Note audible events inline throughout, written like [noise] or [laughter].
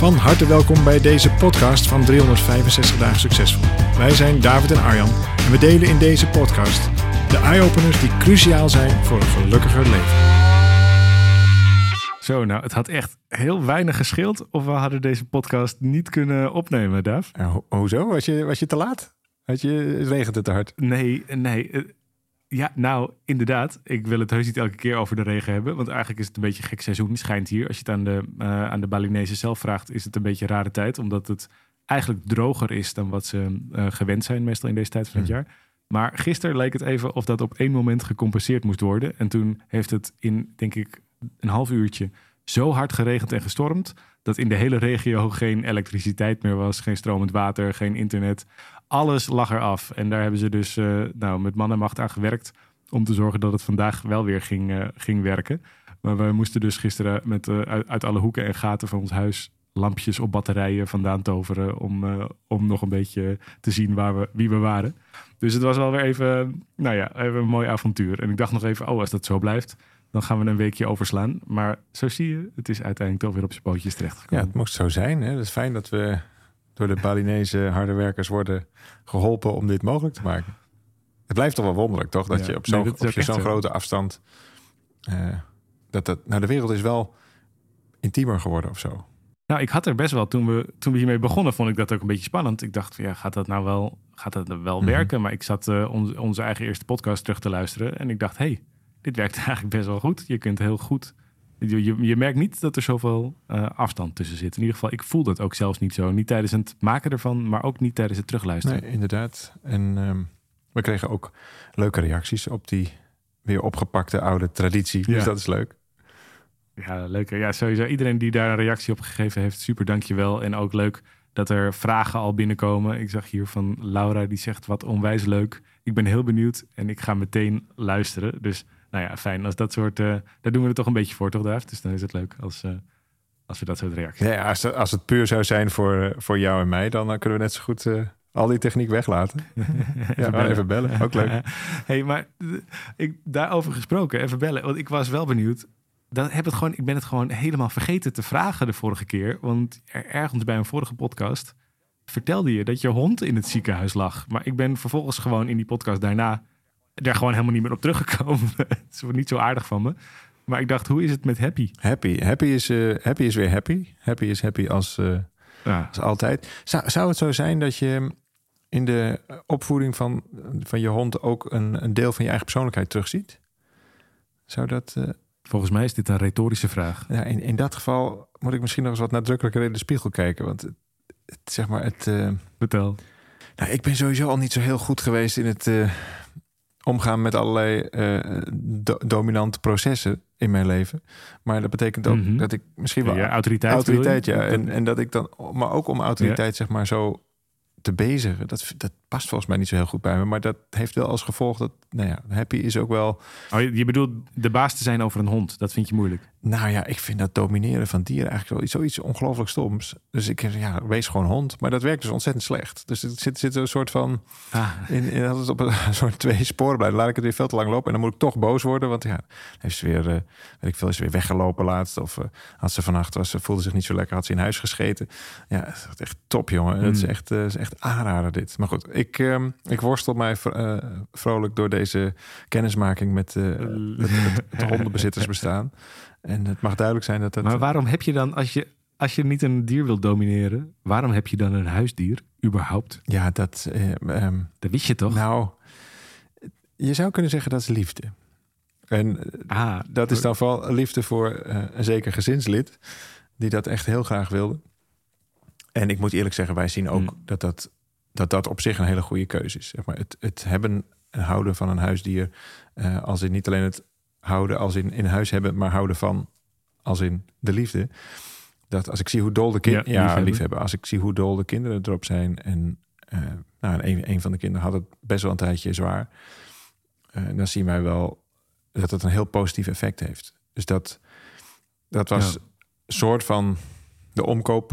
Van harte welkom bij deze podcast van 365 dagen succesvol. Wij zijn David en Arjan en we delen in deze podcast de eye-openers die cruciaal zijn voor een gelukkiger leven. Zo, nou, het had echt heel weinig gescheeld of we hadden deze podcast niet kunnen opnemen, ho hoezo? Was je, was je te laat? Had je, regent het te hard? Nee, nee. Eh, ja, nou, inderdaad. Ik wil het heus niet elke keer over de regen hebben. Want eigenlijk is het een beetje gek seizoen, schijnt hier. Als je het aan de, uh, aan de Balinese zelf vraagt, is het een beetje een rare tijd. Omdat het eigenlijk droger is dan wat ze uh, gewend zijn, meestal in deze tijd van het hmm. jaar. Maar gisteren leek het even of dat op één moment gecompenseerd moest worden. En toen heeft het in, denk ik, een half uurtje zo hard geregend en gestormd. dat in de hele regio geen elektriciteit meer was, geen stromend water, geen internet alles lag eraf. En daar hebben ze dus uh, nou, met man en macht aan gewerkt om te zorgen dat het vandaag wel weer ging, uh, ging werken. Maar we moesten dus gisteren met, uit, uit, alle hoeken en gaten van ons huis lampjes op batterijen vandaan toveren om, om nog een beetje te zien waar we, wie we waren. Dus het was wel weer even, nou ja, even een mooi avontuur. En ik dacht nog even, oh, als dat zo blijft, dan gaan we een weekje overslaan. Maar zo zie je, het is uiteindelijk toch weer op zijn pootjes terechtgekomen. Ja, het moest zo zijn. Hè? Het is fijn dat we door de Balinese harde werkers worden geholpen om dit mogelijk te maken. Het blijft toch wel wonderlijk, toch? Dat je op zo'n nee, zo grote afstand. Uh, dat dat, nou, de wereld is wel intiemer geworden of zo. Nou, ik had er best wel, toen we, toen we hiermee begonnen, vond ik dat ook een beetje spannend. Ik dacht, ja, gaat dat nou wel, gaat dat wel mhm. werken? Maar ik zat uh, onze eigen eerste podcast terug te luisteren en ik dacht, hey, dit werkt [laughs] eigenlijk best wel goed. Je kunt heel goed je, je, merkt niet dat er zoveel uh, afstand tussen zit. In ieder geval, ik voel dat ook zelfs niet zo. Niet tijdens het maken ervan, maar ook niet tijdens het terugluisteren. Nee, inderdaad. En um, we kregen ook leuke reacties op die weer opgepakte oude traditie. Dus dat is leuk. Ja, leuk. Ja, sowieso. Iedereen die daar een reactie op gegeven heeft, super dankjewel. En ook leuk dat er vragen al binnenkomen. Ik zag hier van Laura, die zegt wat onwijs leuk. Ik ben heel benieuwd en ik ga meteen luisteren. Dus nou ja, fijn. Als dat soort, uh, daar doen we het toch een beetje voor, toch, Daaf? Dus dan is het leuk als, uh, als we dat soort reacties Ja, als, het, als het puur zou zijn voor, eh, voor jou en mij, dan kunnen we net zo goed al die techniek weglaten. [laughs] ja, maar even bellen. Ook leuk. [laughs] hey, maar ik, daarover gesproken, even bellen. Want ik was wel benieuwd. Dat heb het gewoon, ik ben het gewoon helemaal vergeten te vragen de vorige keer. Want ergens bij een vorige podcast vertelde je dat je hond in het ziekenhuis lag. Maar ik ben vervolgens gewoon in die podcast daarna daar gewoon helemaal niet meer op teruggekomen. [laughs] het is niet zo aardig van me. Maar ik dacht, hoe is het met Happy? Happy. Happy is, uh, happy is weer happy. Happy is happy als, uh, ja. als altijd. Zou, zou het zo zijn dat je in de opvoeding van, van je hond ook een, een deel van je eigen persoonlijkheid terugziet? Zou dat... Uh... Volgens mij is dit een retorische vraag. Ja, in, in dat geval moet ik misschien nog eens wat nadrukkelijker in de spiegel kijken. Want het, zeg maar het... Vertel. Nou, ik ben sowieso al niet zo heel goed geweest in het omgaan met allerlei uh, dominante processen in mijn leven. Maar dat betekent ook mhm. dat ik misschien wel ja, autoriteit, autoriteit ja, en, en dat ik dan, maar ook om autoriteit zeg maar zo te bezigen. Dat, dat past volgens mij niet zo heel goed bij me. Maar dat heeft wel als gevolg dat, nou ja, happy is ook wel. Oh, je bedoelt de baas te zijn over een hond. Dat vind je moeilijk. Nou ja, ik vind dat domineren van dieren eigenlijk wel zoiets ongelooflijk stoms. Dus ik ja, wees gewoon hond. Maar dat werkt dus ontzettend slecht. Dus er zit, zit een soort van. Ah. In, in, op een, [laughs] soort twee sporen blijven. Laat ik het weer veel te lang lopen. En dan moet ik toch boos worden. Want ja, heeft ze weer, uh, weet ik veel, is weer weggelopen laatst. Of uh, had ze vannacht, was, ze voelde zich niet zo lekker, had ze in huis gescheten. Ja, het is echt top, jongen. Het is hmm. echt, uh, is echt aanrader dit. Maar goed, ik, ehm, ik worstel mij vrolijk door deze kennismaking met het, [laughs] het, het hondenbezittersbestaan. En het mag duidelijk zijn dat dat... Maar waarom heb je dan, als je, als je niet een dier wilt domineren... waarom heb je dan een huisdier, überhaupt? Ja, dat... Eh, um, dat wist je toch? Nou, je zou kunnen zeggen dat is liefde. En ah, dat is dan vooral liefde voor uh, een zeker gezinslid... die dat echt heel graag wilde. En ik moet eerlijk zeggen, wij zien ook hmm. dat, dat, dat dat op zich een hele goede keuze is. Zeg maar het, het hebben en houden van een huisdier... Uh, als in niet alleen het houden als in, in huis hebben, maar houden van als in de liefde. Dat als ik zie hoe dol de kinderen... Ja, ja liefhebben. Als ik zie hoe dol de kinderen erop zijn... en uh, nou, een, een van de kinderen had het best wel een tijdje zwaar... Uh, dan zien wij wel dat het een heel positief effect heeft. Dus dat, dat was een soort van de omkoop...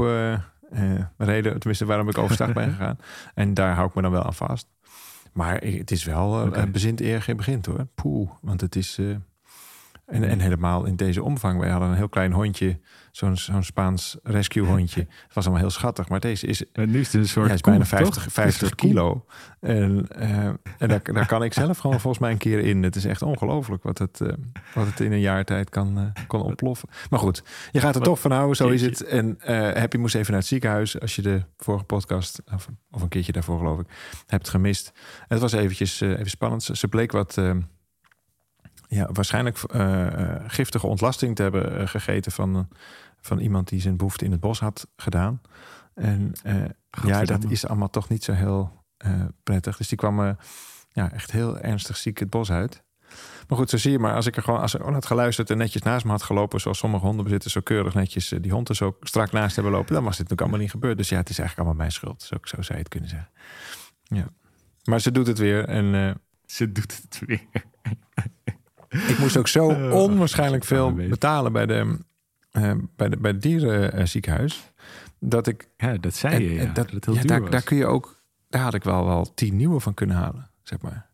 Uh, reden, tenminste waarom ik overstag ben [laughs] gegaan. En daar hou ik me dan wel aan vast. Maar het is wel uh, okay. bezint eer geen begint hoor. Poeh, want het is... En, en helemaal in deze omvang. Wij hadden een heel klein hondje, zo'n zo'n Spaans rescue hondje. Het was allemaal heel schattig, maar deze is... En nu is het een soort ja, is bijna 50, 50 kilo. En, uh, en daar, daar kan ik zelf gewoon volgens mij een keer in. Het is echt ongelooflijk wat het, uh, wat het in een jaar tijd kan, uh, kan ontploffen. Maar goed, je gaat er toch van houden, zo is het. En heb je moest even naar het ziekenhuis als je de vorige podcast, of, of een keertje daarvoor geloof ik, hebt gemist. Het was eventjes even spannend. Ze bleek wat ja, waarschijnlijk uh, giftige ontlasting te hebben uh, gegeten van, van iemand die zijn behoefte in het bos had gedaan. En ja, dat is allemaal toch niet zo heel prettig. Dus die kwam ja, echt heel ernstig ziek het bos uit. Maar goed, zo zie je maar. Als ik er gewoon als ik had geluisterd en netjes naast me had gelopen, zoals sommige hondenbezitters zo keurig netjes die hond er zo strak naast hebben lopen, dan was dit natuurlijk allemaal niet gebeurd. Dus ja, het is eigenlijk allemaal mijn schuld. Zo, zo zou je het kunnen zeggen. Ja. Maar ze doet het weer en. ze doet het weer. [laughs] [laughs] Ik moest ook zo onwaarschijnlijk veel betalen bij, de, uh, bij, de, bij het dierenziekenhuis. Dat ik. Ja, dat zei je. Ja, dat, heel ja, daar, daar, kun je ook. Daar had ik wel, wel tien nieuwe van kunnen halen, zeg maar.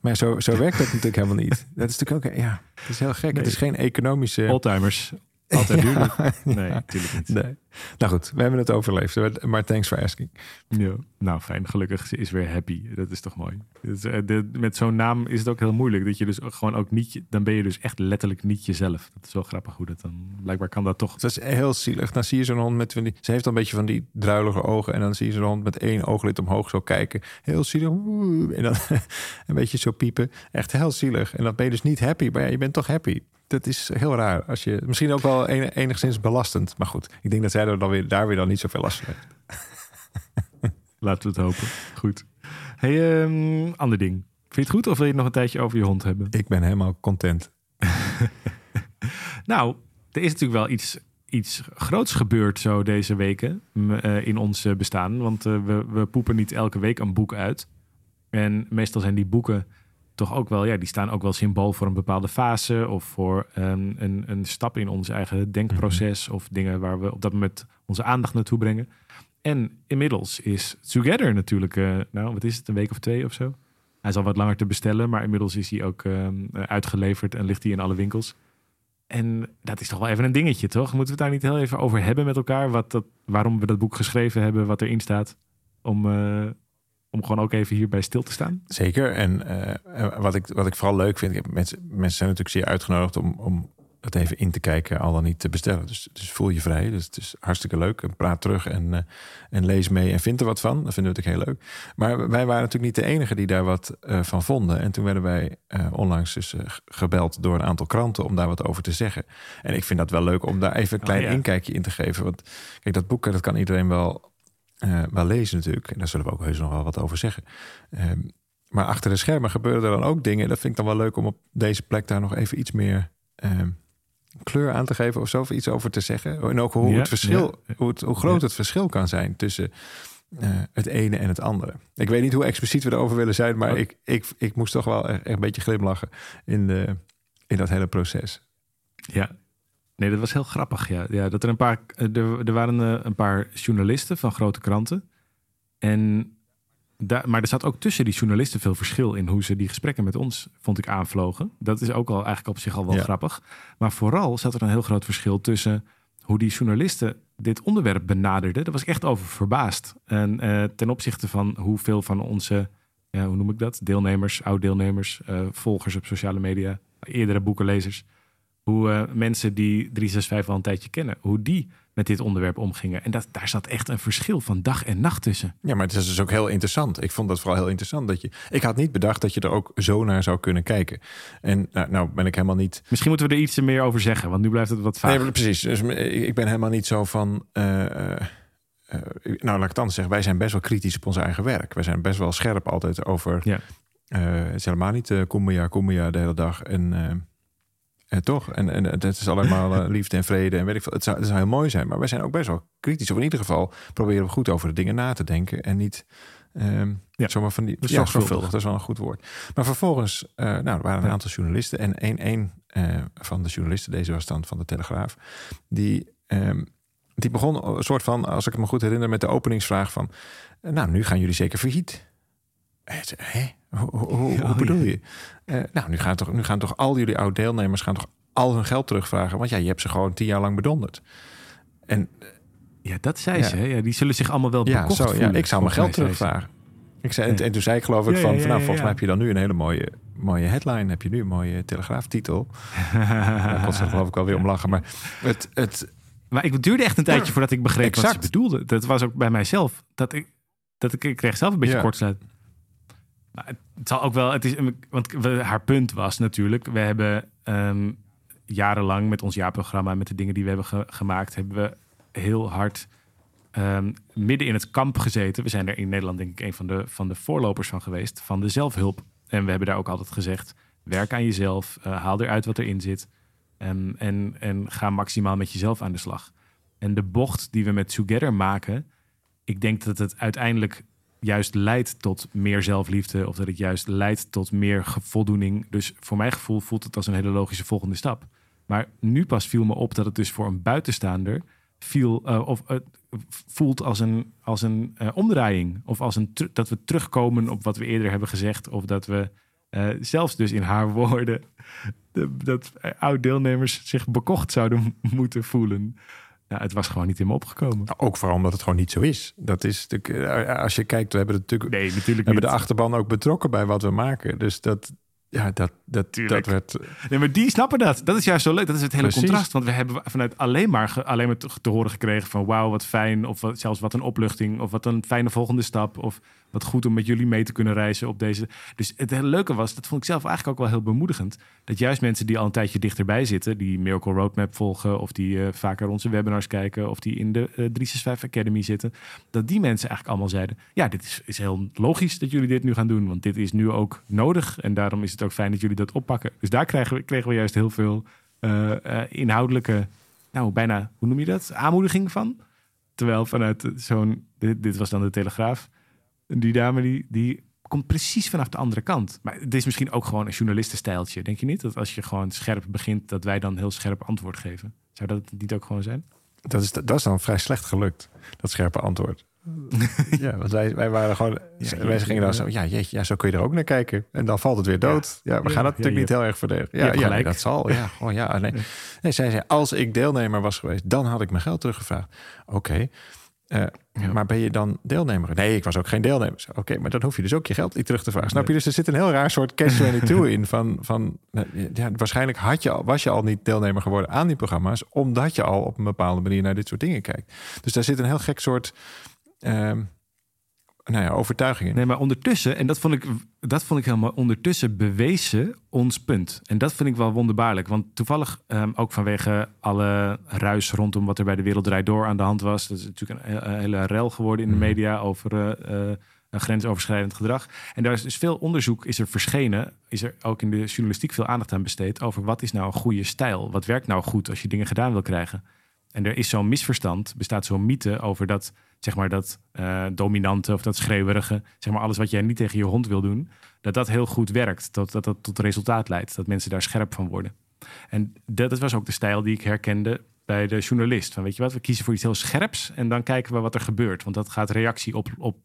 Maar zo, zo werkt dat [laughs] natuurlijk helemaal niet. Dat is natuurlijk ook. Ja, het is heel gek. Het is geen economische. Oldtimers. Altijd [laughs] duurder. Nee, natuurlijk niet. Nee. Nou goed, we hebben het overleefd. Maar thanks for asking. Ja, nou fijn. Gelukkig ze is weer happy. Dat is toch mooi. Dus, met zo'n naam is het ook heel moeilijk. Dat je dus gewoon ook niet... Dan ben je dus echt letterlijk niet jezelf. Dat is wel grappig hoe dat dan... Blijkbaar kan dat toch. Dat is heel zielig. Dan zie je zo'n hond met... Van die, ze heeft een beetje van die druilige ogen. En dan zie je zo'n hond met één ooglid omhoog zo kijken. Heel zielig. En dan [laughs] een beetje zo piepen. Echt heel zielig. En dan ben je dus niet happy. Maar ja, je bent toch happy dat is heel raar. Als je, misschien ook wel enigszins belastend. Maar goed, ik denk dat zij er dan weer, daar weer dan niet zoveel last van heeft. [laughs] Laten we het hopen. Goed. Hey, um, ander ding. Vind je het goed of wil je nog een tijdje over je hond hebben? Ik ben helemaal content. [laughs] nou, er is natuurlijk wel iets, iets groots gebeurd zo deze weken uh, in ons bestaan. Want uh, we, we poepen niet elke week een boek uit. En meestal zijn die boeken toch ook wel, ja, die staan ook wel symbool voor een bepaalde fase of voor een, een, een stap in ons eigen denkproces mhm. of dingen waar we op dat moment onze aandacht naartoe brengen. En inmiddels is Together natuurlijk, uh, nou wat is het, een week of twee of zo? Hij is al wat langer te bestellen, maar inmiddels is hij ook uh, uitgeleverd en ligt hij in alle winkels. En dat is toch wel even een dingetje, toch? Moeten we het daar niet heel even over hebben met elkaar? Wat dat, waarom we dat boek geschreven hebben, wat erin staat? Om, uh, om gewoon ook even hierbij stil te staan. Zeker. En uh, wat, ik, wat ik vooral leuk vind, ik heb, mensen, mensen zijn natuurlijk zeer uitgenodigd om, om het even in te kijken, al dan niet te bestellen. Dus, dus voel je vrij. Dus het is hartstikke leuk. En praat terug en, uh, en lees mee en vind er wat van. Dat vinden we natuurlijk heel leuk. Maar wij waren natuurlijk niet de enige die daar wat uh, van vonden. En toen werden wij onlangs dus gebeld door een aantal kranten om daar wat over te zeggen. En ik vind dat wel leuk om daar even een oh, klein oh, ja. inkijkje in te geven. Want kijk, dat boek, dat kan iedereen wel uh, wel lezen natuurlijk. En daar zullen we ook heus nog wel wat over zeggen. Um, maar achter de schermen gebeuren er dan ook dingen. Dat vind ik dan wel leuk om op deze plek daar nog even iets meer um, kleur aan te geven of zo. Of iets over te zeggen. En ook hoe, ja, het verschil, ja. hoe, het, hoe, groot het verschil kan zijn tussen uh, het ene en het andere. Ik weet niet hoe expliciet we erover willen zijn. Maar oh. ik, ik, ik moest toch wel echt een beetje glimlachen in, de, in dat hele proces. Ja, Nee, dat was heel grappig. Ja, ja dat er een paar. Er, er waren eh, een paar journalisten van grote kranten. En daar, maar er zat ook tussen die journalisten veel verschil in hoe ze die gesprekken met ons, vond ik, aanvlogen. Dat is ook al eigenlijk op zich al wel ja. grappig. Maar vooral zat er een heel groot verschil tussen hoe die journalisten dit onderwerp benaderden. Daar was ik echt over verbaasd. En uh, ten opzichte van hoeveel van onze, hoe noem ik dat? Deelnemers, oud-deelnemers, uh, volgers op sociale media, eerdere boekenlezers hoe uh, mensen die 365 al een tijdje kennen, hoe die met dit onderwerp omgingen. En dat, daar zat echt een verschil van dag en nacht tussen. Ja, maar het is dus ook heel interessant. Ik vond dat vooral heel interessant. Dat je, ik had niet bedacht dat je er ook zo naar zou kunnen kijken. En nou, nou ben ik helemaal niet... Misschien moeten we er iets meer over zeggen, want nu blijft het wat vaag. Nee, precies. Dus ik ben helemaal niet zo van... Uh, uh, nou, laat ik het anders zeggen. Wij zijn best wel kritisch op ons eigen werk. Wij zijn best wel scherp altijd over... Ja. het is helemaal niet uh, kom ja de hele dag. En Eh, toch? En, en het is allemaal uh, [laughs] liefde en vrede en weet ik veel. Het zou, het zou heel mooi zijn, maar wij zijn ook best wel kritisch. Of in ieder geval proberen we goed over de dingen na te denken en niet um, ja. zomaar van die... Ja, zorgvuldig. Dat is wel een goed woord. Maar vervolgens, uh, nou, er waren een aantal journalisten en één, één van de journalisten, deze was dan van de Telegraaf, die, um, die begon een soort van, als ik me goed herinner, met de openingsvraag van, nou, nu gaan jullie zeker failliet. Hé? Hoe, hoe, [laughs] hoe bedoel je? Uh, nou, nu gaan, toch, nu gaan toch al jullie oud-deelnemers gaan toch al hun geld terugvragen? Want ja, je hebt ze gewoon tien jaar lang bedonderd. En, ja, dat zei ze. Ja, die zullen zich allemaal wel ja, zo, Ja, ik zou mijn geld terugvragen. Ik zei, en, toen zei ik geloof ik van, van nou, volgens mij heb je dan nu een hele mooie, mooie headline. Heb je nu een mooie telegraaftitel. Daar kon ze geloof ik alweer om lachen. Maar het... het maar ik duurde echt een tijdje voordat ik begreep exact. wat ze bedoelde. Dat was ook bij mijzelf. Dat ik, dat ik, ik kreeg zelf een beetje ja. Kortsluit het zal ook wel, het is, want haar punt was natuurlijk, we hebben um, jarenlang met ons jaarprogramma, met de dingen die we hebben gemaakt, hebben we heel hard um, midden in het kamp gezeten. We zijn er in Nederland denk ik een van de, van de voorlopers van geweest, van de zelfhulp. En we hebben daar ook altijd gezegd, werk aan jezelf, uh, haal eruit wat erin zit um, en, en ga maximaal met jezelf aan de slag. En de bocht die we met Together maken, ik denk dat het uiteindelijk juist leidt tot meer zelfliefde of dat het juist leidt tot meer voldoening. Dus voor mijn gevoel voelt het als een hele logische volgende stap. Maar nu pas viel me op dat het dus voor een buitenstaander viel, uh, of, uh, voelt als een, als een uh, omdraaiing. Of als een dat we terugkomen op wat we eerder hebben gezegd. Of dat we zelfs dus in haar woorden, [laughs] de, dat oud-deelnemers zich bekocht zouden moeten voelen. Ja, het was gewoon niet in me opgekomen. Nou, ook vooral omdat het gewoon niet zo is. Dat is natuurlijk, eh, als je kijkt, we hebben natuurlijk, nee, natuurlijk we hebben de achterban ook betrokken bij wat we maken. Dus dat, ja, dat, dat, dat werd. Nee, maar die snappen dat. Dat is juist zo leuk. Dat is het hele contrast. Want we hebben vanuit alleen maar, alleen maar te, horen gekregen van wauw, wat fijn. Of wat, zelfs wat een opluchting. Of wat een fijne volgende stap. Of wat goed om met jullie mee te kunnen reizen op deze. Dus het leuke was, dat vond ik zelf eigenlijk ook wel heel bemoedigend. Dat juist mensen die al een tijdje dichterbij zitten, die Miracle Roadmap volgen, of die uh, vaker onze webinars kijken, of die in de uh, 365 Academy zitten, dat die mensen eigenlijk allemaal zeiden: Ja, dit is, is heel logisch dat jullie dit nu gaan doen, want dit is nu ook nodig. En daarom is het ook fijn dat jullie dat oppakken. Dus daar kregen we, kregen we juist heel veel uh, inhoudelijke, nou bijna, hoe noem je dat? Aanmoediging van. Terwijl vanuit zo'n, dit was dan de Telegraaf die dame die, die komt precies vanaf de andere kant. Maar het is misschien ook gewoon een journalistenstijltje. Denk je niet? Dat als je gewoon scherp begint, dat wij dan heel scherp antwoord geven. Zou dat niet ook gewoon zijn? Dat is, dat is dan vrij slecht gelukt, dat scherpe antwoord. [laughs] ja, want wij, wij waren gewoon. Ja, wij gingen dan zo. Ja, jeetje, ja, zo kun je er ook naar kijken. En dan valt het weer dood. Ja, we gaan het natuurlijk niet heel erg verdedigen. Ja, ja dat zal. Ja, gewoon, ja, nee. nee. zij zei: Als ik deelnemer was geweest, dan had ik mijn geld teruggevraagd. Oké. Uh, Maar ben je dan deelnemer? Nee, ik was ook geen deelnemer. Oké, maar dan hoef je dus ook je geld niet terug te vragen. Snap je? Dus er zit een heel raar soort catch-22 in. Van, van, ja, waarschijnlijk had je al, was je al niet deelnemer geworden aan die programma's... omdat je al op een bepaalde manier naar dit soort dingen kijkt. Dus daar zit een heel gek soort... Uh, nou ja, overtuigingen. Nee, maar ondertussen, en dat vond ik, dat vond ik helemaal ondertussen bewezen ons punt. En dat vind ik wel wonderbaarlijk. Want toevallig, um, ook vanwege alle ruis rondom wat er bij de Wereld Door aan de hand was. Dat is natuurlijk een, hele rel geworden in de mhm. media over uh, een grensoverschrijdend gedrag. En daar is dus veel onderzoek is er verschenen. Is er ook in de journalistiek veel aandacht aan besteed over wat is nou een goede stijl? Wat werkt nou goed als je dingen gedaan wil krijgen? En er is zo'n misverstand, bestaat zo'n mythe over dat zeg maar dat uh, dominante of dat schreeuwerige, zeg maar alles wat jij niet tegen je hond wil doen, dat dat heel goed werkt, dat dat, dat tot resultaat leidt, dat mensen daar scherp van worden. En dat, was ook de stijl die ik herkende bij de journalist. Van weet je wat, we kiezen voor iets heel scherps en dan kijken we wat er gebeurt, want dat gaat reactie op, op,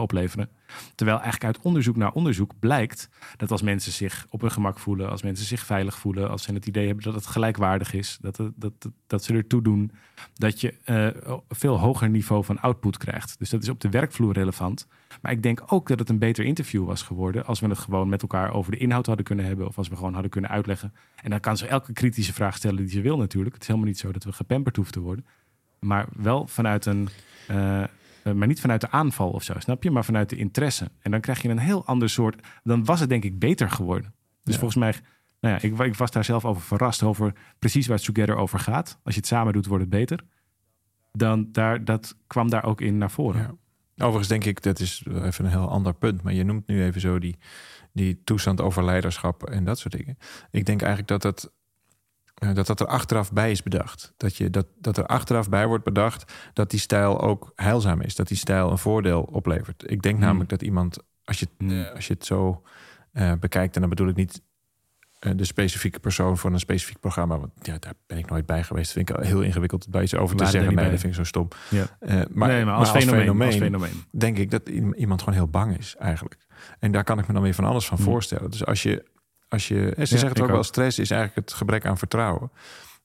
opleveren. Terwijl eigenlijk uit onderzoek naar onderzoek blijkt dat als mensen zich op hun gemak voelen, als mensen zich veilig voelen, als ze het idee hebben dat het gelijkwaardig is, dat, dat, dat, ze ertoe doen, dat je uh, veel hoger niveau van output krijgt. Dus dat is op de werkvloer relevant. Maar ik denk ook dat het een beter interview was geworden als we het gewoon met elkaar over de inhoud hadden kunnen hebben of als we gewoon hadden kunnen uitleggen. En dan kan ze elke kritische vraag stellen die ze wil natuurlijk. Het is helemaal niet zo dat we gepamperd hoeven te worden. Maar wel vanuit een. Eh, maar niet vanuit de aanval of zo, snap je? Maar vanuit de interesse. En dan krijg je een heel ander soort. Dan was het denk ik beter geworden. Dus volgens mij, nou ja, ik, ik, was daar zelf over verrast over precies waar het Together over gaat. Als je het samen doet, wordt het beter. Dan daar, dat kwam daar ook in naar voren. Ja. Overigens denk ik, dat is even een heel ander punt. Maar je noemt nu even zo die, die toestand over leiderschap en dat soort dingen. Ik denk eigenlijk dat dat dat dat er achteraf bij is bedacht. Dat, je, dat, dat er achteraf bij wordt bedacht dat die stijl ook heilzaam is. Dat die stijl een voordeel oplevert. Ik denk hmm. namelijk dat iemand, als je, hmm. als je het zo bekijkt, en dan bedoel ik niet eh, de specifieke persoon voor een specifiek programma. Want ja, daar ben ik nooit bij geweest. Vind ik heel ingewikkeld bij iets over te zeggen. Nee, dat vind ik zo stom. Ja. Uh, maar, nee, maar, als, fenomeen, fenomeen, denk ik dat iemand gewoon heel bang is eigenlijk. En daar kan ik me dan weer van alles van hm. voorstellen. Dus als je, als je, en ze zeggen het ook, wel, stress is eigenlijk het gebrek aan vertrouwen.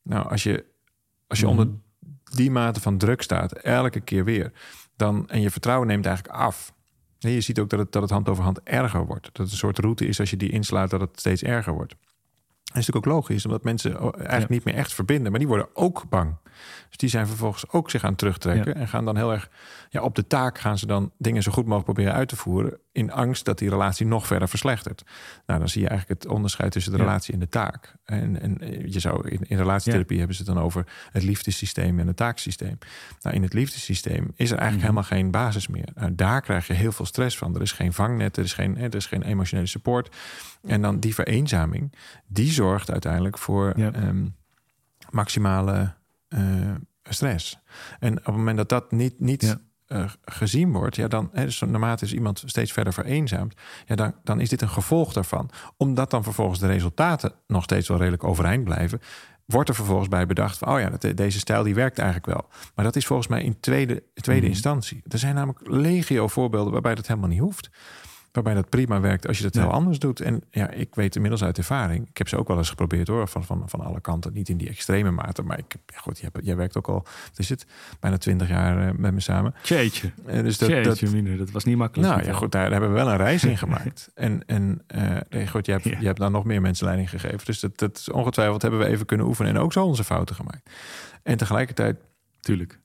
Nou, als je, als je hm. onder die mate van druk staat, elke keer weer, dan en je vertrouwen neemt eigenlijk af. En je ziet ook dat het, dat het hand over hand erger wordt. Dat het een soort route is als je die inslaat, dat het steeds erger wordt. Dat is natuurlijk ook logisch, omdat mensen eigenlijk niet meer echt verbinden. Maar die worden ook bang. Dus die zijn vervolgens ook zich aan het terugtrekken. En gaan dan heel erg ja, op de taak gaan ze dan dingen zo goed mogelijk proberen uit te voeren. In angst dat die relatie nog verder verslechtert. Nou, dan zie je eigenlijk het onderscheid tussen de relatie en de taak. En, en je zou in, in relatietherapie hebben ze het dan over het liefdessysteem en het taaksysteem. Nou, in het liefdessysteem is er eigenlijk mhm. helemaal geen basis meer. Nou, daar krijg je heel veel stress van. Er is geen vangnet, er is geen, er is geen emotionele support. En dan die vereenzaming, die zorgt uiteindelijk voor ehm, maximale uh, stress. En op het moment dat dat niet, niet uh, gezien wordt, ja, dan, hè, dus naarmate is iemand steeds verder vereenzaamt, ja, dan, dan is dit een gevolg daarvan. Omdat dan vervolgens de resultaten nog steeds wel redelijk overeind blijven, wordt er vervolgens bij bedacht van, oh ja, dat, deze stijl die werkt eigenlijk wel. Maar dat is volgens mij in tweede, tweede mhm. instantie. Er zijn namelijk legio voorbeelden waarbij dat helemaal niet hoeft. Waarbij dat prima werkt als je dat heel anders doet. En ja, ik weet inmiddels uit ervaring. Ik heb ze ook wel eens geprobeerd hoor, van, van, van alle kanten. Niet in die extreme mate. Maar ik, ja, goed, jij, jij werkt ook al, wat is het, bijna twintig jaar uh, met me samen. Tjeetje. Uh, dus dat, dat, dat was niet makkelijk. Nou ja, goed, daar hebben we wel een reis in [laughs] gemaakt. en en uh, goed, je hebt, ja. je hebt dan nog meer mensen leiding gegeven. Dus dat, dat ongetwijfeld hebben we even kunnen oefenen. En ook zo onze fouten gemaakt. En tegelijkertijd... Tuurlijk.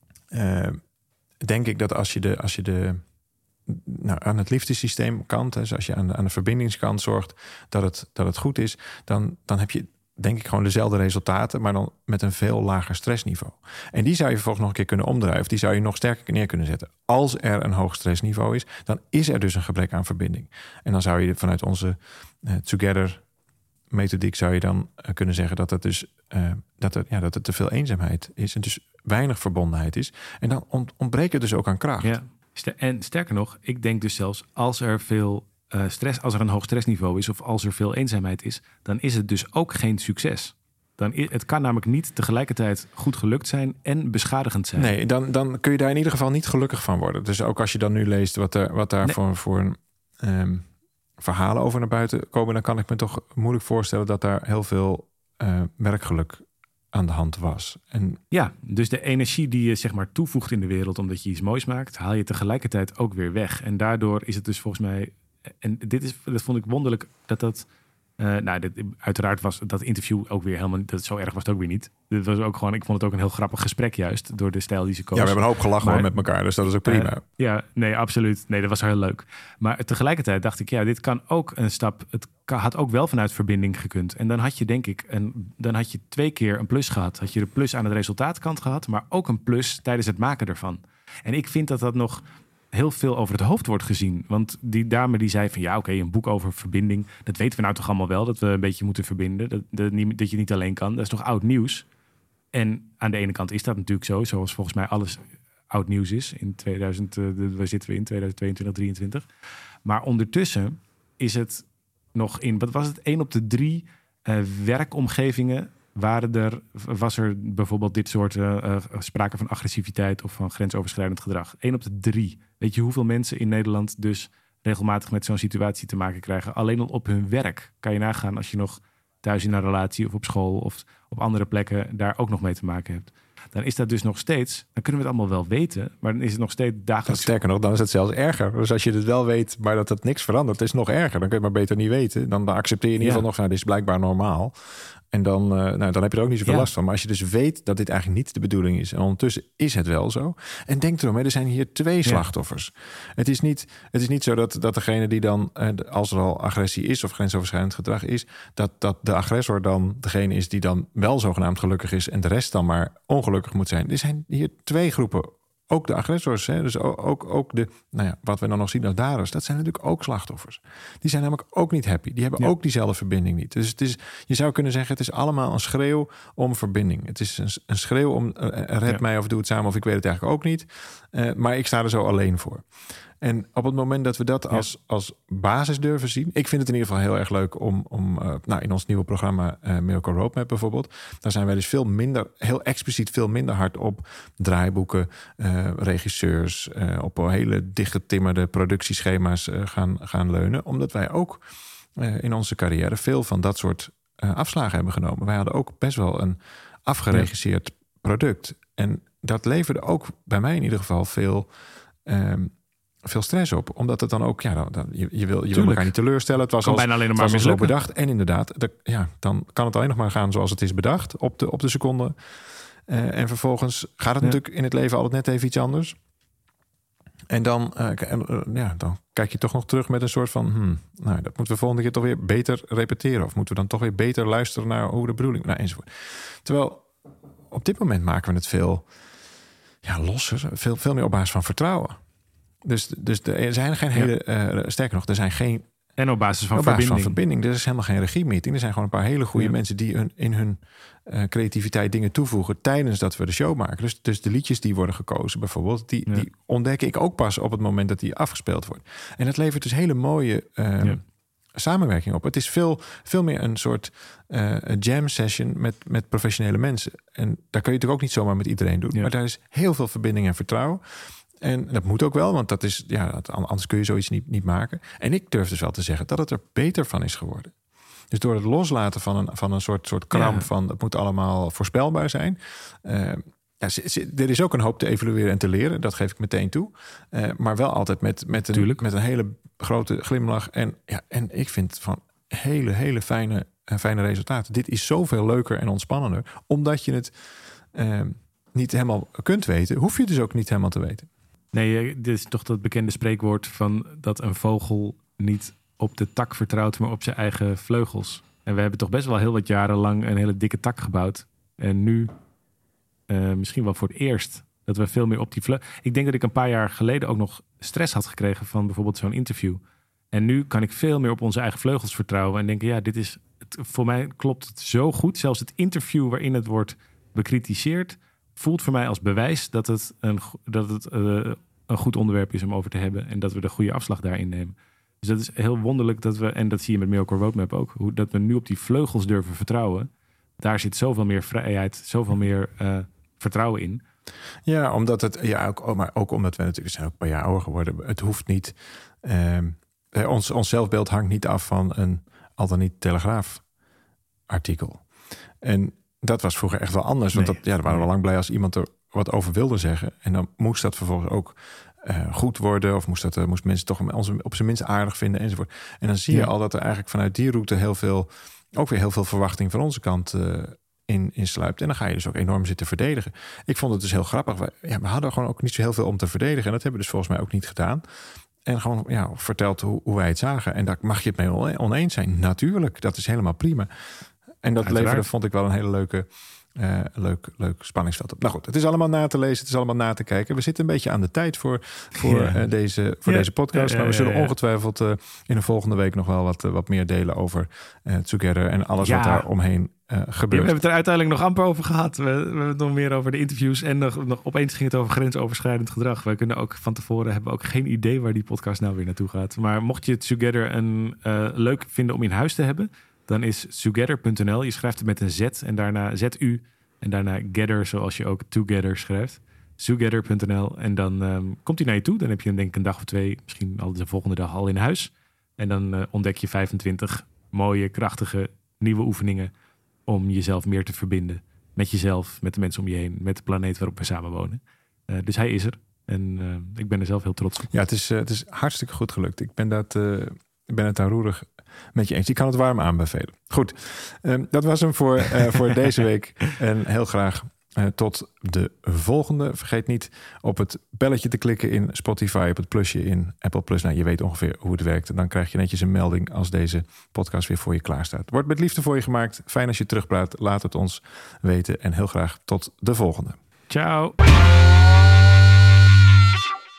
denk ik dat als je de... Als je de nou, aan het liefdesysteem kant, dus als je aan de, aan de verbindingskant zorgt dat het, dat het goed is, dan, dan heb je denk ik gewoon dezelfde resultaten, maar dan met een veel lager stressniveau. En die zou je vervolgens nog een keer kunnen omdraaien, die zou je nog sterker neer kunnen zetten. Als er een hoog stressniveau is, dan is er dus een gebrek aan verbinding. En dan zou je vanuit onze uh, Together methodiek zou je dan uh, kunnen zeggen dat het dus uh, dat, er, ja, dat het te veel eenzaamheid is en dus weinig verbondenheid is. En dan ontbreekt het dus ook aan kracht. Ja. En sterker nog, ik denk dus zelfs als er veel uh, stress, als er een hoog stressniveau is of als er veel eenzaamheid is, dan is het dus ook geen succes. Dan, het kan namelijk niet tegelijkertijd goed gelukt zijn en beschadigend zijn. Nee, dan, dan kun je daar in ieder geval niet gelukkig van worden. Dus ook als je dan nu leest wat, er, wat daar voor, voor um, verhalen over naar buiten komen, dan kan ik me toch moeilijk voorstellen dat daar heel veel uh, werkgeluk aan de hand was. En ja, dus de energie die je zeg maar toevoegt in de wereld omdat je iets moois maakt, haal je tegelijkertijd ook weer weg. En daardoor is het dus volgens mij, en dit is, dat vond ik wonderlijk dat dat uh, nou, dit, uiteraard was dat interview ook weer helemaal dat zo erg was het ook weer niet. Dit was ook gewoon, ik vond het ook een heel grappig gesprek juist door de stijl die ze koos. Ja, we hebben een hoop gelachen maar, met elkaar, dus dat is ook prima. Uh, ja, nee, absoluut. Nee, dat was heel leuk. Maar tegelijkertijd dacht ik, ja, dit kan ook een stap. Het had ook wel vanuit verbinding gekund. En dan had je denk ik, een, dan had je twee keer een plus gehad. Had je de plus aan de resultaatkant gehad, maar ook een plus tijdens het maken ervan. En ik vind dat dat nog heel veel over het hoofd wordt gezien. Want die dame die zei van ja, oké, een boek over verbinding. Dat weten we nou toch allemaal wel, dat we een beetje moeten verbinden. Dat, dat, je niet alleen kan. Dat is toch oud nieuws? En aan de ene kant is dat natuurlijk zo, zoals volgens mij alles oud nieuws is. In 2000, uh, eh, waar zitten we in? 2022, 2023. Maar ondertussen is het nog in, wat was het? één op de drie uh, werkomgevingen waren er, was er bijvoorbeeld dit soort uh, sprake van agressiviteit of van grensoverschrijdend gedrag? Eén op de drie. Weet je hoeveel mensen in Nederland dus regelmatig met zo'n situatie te maken krijgen? Alleen al op hun werk kan je nagaan als je nog thuis in een relatie of op school of op andere plekken daar ook nog mee te maken hebt. Dan is dat dus nog steeds, dan kunnen we het allemaal wel weten, maar dan is het nog steeds dagelijks. Sterker nog, dan is het zelfs erger. Dus als je het wel weet, maar dat het niks verandert, is nog erger. Dan kun je het maar beter niet weten. Dan accepteer je in ieder geval nog, nou, dit is blijkbaar normaal. En dan, uh, nou, dan heb je er ook niet zoveel last van. Maar als je dus weet dat dit eigenlijk niet de bedoeling is. En ondertussen is het wel zo. En denk erom, hè, er zijn hier twee slachtoffers. Het, is niet, het is niet zo dat, dat degene die dan, uh, als er al agressie is of grensoverschrijdend gedrag is, dat, dat de agressor dan degene is die dan wel zogenaamd gelukkig is en de rest dan maar ongelukkig moet zijn. Er zijn hier twee groepen ook de agressors, hè, dus ook, ook, de, nou ja, wat we dan nog zien als daders, dat zijn natuurlijk ook slachtoffers. Die zijn namelijk ook niet happy. Die hebben ook diezelfde verbinding niet. Dus het is, je zou kunnen zeggen, het is allemaal een schreeuw om verbinding. Het is een, een schreeuw om uh, red mij of doe het samen of ik weet het eigenlijk ook niet. Uh, maar ik sta er zo alleen voor. En op het moment dat we dat als, als basis durven zien. Ik vind het in ieder geval heel erg leuk om, om uh, nou, in ons nieuwe programma uh, Miracle Roadmap bijvoorbeeld. Daar zijn wij dus veel minder, heel expliciet veel minder hard op draaiboeken, uh, regisseurs, op hele dichtgetimmerde productieschema's gaan, gaan leunen. Omdat wij ook in onze carrière veel van dat soort afslagen hebben genomen. Wij hadden ook best wel een afgeregisseerd product. En dat leverde ook bij mij in ieder geval veel. Ehm, veel stress op. Omdat het dan ook, ja, dan, dan je, je, wil, je wil elkaar niet teleurstellen. Het was, als, bijna alleen maar zo bedacht. En inderdaad, de, ja, dan kan het alleen nog maar gaan zoals het is bedacht op de, op de seconde. Uh, en vervolgens gaat het natuurlijk in het leven altijd net even iets anders. En dan, uh, uh, ja, dan kijk je toch nog terug met een soort van... Hmm, nou, dat moeten we volgende keer toch weer beter repeteren. Of moeten we dan toch weer beter luisteren naar hoe de bedoeling... Nou, enzovoort. Terwijl op dit moment maken we het veel ja, losser. Veel, veel meer op basis van vertrouwen. Dus, dus er zijn geen hele, uh, sterker nog, er zijn geen. En op basis van op basis verbinding. van verbinding. Er is helemaal geen regie-meeting. Er zijn gewoon een paar hele goede mensen die hun, in hun uh, creativiteit dingen toevoegen tijdens dat we de show maken. Dus, dus de liedjes die worden gekozen bijvoorbeeld, die, ja. die ontdek ik ook pas op het moment dat die afgespeeld wordt. En dat levert dus hele mooie. Uh, ja samenwerking op. Het is veel, veel meer een soort uh, jam session met, met professionele mensen. En daar kun je natuurlijk ook niet zomaar met iedereen doen. Ja. Maar daar is heel veel verbinding en vertrouwen. En dat moet ook wel, want dat is, ja, anders kun je zoiets niet, niet maken. En ik durf dus wel te zeggen dat het er beter van is geworden. Dus door het loslaten van een, van een soort, soort kramp ja. van het moet allemaal voorspelbaar zijn. Uh, ja, er is ook een hoop te evalueren en te leren, dat geef ik meteen toe. Uh, maar wel altijd met, met, een, met een hele grote glimlach. En, ja, en ik vind van hele, hele fijne, uh, fijne resultaten. Dit is zoveel leuker en ontspannender, omdat je het uh, niet helemaal kunt weten, hoef je dus ook niet helemaal te weten. Nee, dit is toch dat bekende spreekwoord van dat een vogel niet op de tak vertrouwt, maar op zijn eigen vleugels. En we hebben toch best wel heel wat jaren lang een hele dikke tak gebouwd. En nu uh, misschien wel voor het eerst dat we veel meer op die vleugels... Ik denk dat ik een paar jaar geleden ook nog stress had gekregen van bijvoorbeeld zo'n interview. En nu kan ik veel meer op onze eigen vleugels vertrouwen en denken, ja, dit is... Voor mij klopt het zo goed. Zelfs het interview waarin het wordt bekritiseerd voelt voor mij als bewijs dat het een, dat het, uh, een goed onderwerp is om over te hebben. En dat we de goede afslag daarin nemen. Dus dat is heel wonderlijk dat we, en dat zie je met Miracle Roadmap ook, hoe, dat we nu op die vleugels durven vertrouwen. Daar zit zoveel meer vrijheid, zoveel meer uh, vertrouwen in. Ja, omdat het, ja, ook, maar ook omdat we natuurlijk zijn ook een paar jaar ouder geworden. Het hoeft niet, uh, ons, ons zelfbeeld hangt niet af van een al dan niet telegraaf artikel. En dat was vroeger echt wel anders. Want nee, dat, ja, daar waren we lang blij als iemand er wat over wilde zeggen. En dan moest dat vervolgens ook uh, goed worden. Of moest, dat, uh, moest mensen toch op zijn minst aardig vinden enzovoort. En dan zie je ja. al dat er eigenlijk vanuit die route heel veel, ook weer heel veel verwachting van onze kant uh, in, in sluipt. En dan ga je dus ook enorm zitten verdedigen. Ik vond het dus heel grappig. We, ja, we hadden gewoon ook niet zo heel veel om te verdedigen. En dat hebben we dus volgens mij ook niet gedaan. En gewoon ja, verteld hoe, hoe wij het zagen. En daar mag je het mee oneens zijn. Natuurlijk, dat is helemaal prima. En dat leverde, vond ik wel een hele leuke, uh, leuk, leuk spanningsveld op. Nou goed, het is allemaal na te lezen, het is allemaal na te kijken. We zitten een beetje aan de tijd voor, voor, [laughs] ja. uh, deze, voor ja. deze podcast. Maar we zullen ongetwijfeld uh, in de volgende week nog wel wat, wat meer delen over Together en alles wat daar omheen gebeurt. we hebben het er uiteindelijk nog amper over gehad. We, we hebben het nog meer over de interviews en nog, nog opeens ging het over grensoverschrijdend gedrag. Wij kunnen ook van tevoren hebben ook geen idee waar die podcast nou weer naartoe gaat. Maar mocht je Together een leuk vinden om in huis te hebben dan is together.nl. Je schrijft het met een Z en daarna ZU en daarna Gather, zoals je ook Together schrijft. Together.nl en dan um, komt hij naar je toe. Dan heb je denk ik een dag of twee, misschien al de volgende dag al in huis. En dan uh, ontdek je 25 mooie, krachtige, nieuwe oefeningen om jezelf meer te verbinden met jezelf, met de mensen om je heen, met de planeet waarop we samen wonen. Uh, dus hij is er. En uh, ik ben er zelf heel trots op. Ja, het is, het is hartstikke goed gelukt. Ik ben, dat, ik ben het daar roerig met je eens. Ik kan het warm aanbevelen. Goed, um, dat was hem voor, uh, voor [laughs] deze week. En heel graag uh, tot de volgende. Vergeet niet op het belletje te klikken in Spotify, op het plusje in Apple Plus. Nou, je weet ongeveer hoe het werkt. Dan krijg je netjes een melding als deze podcast weer voor je klaar staat. Wordt met liefde voor je gemaakt. Fijn als je terugpraat. Laat het ons weten. En heel graag tot de volgende. Ciao.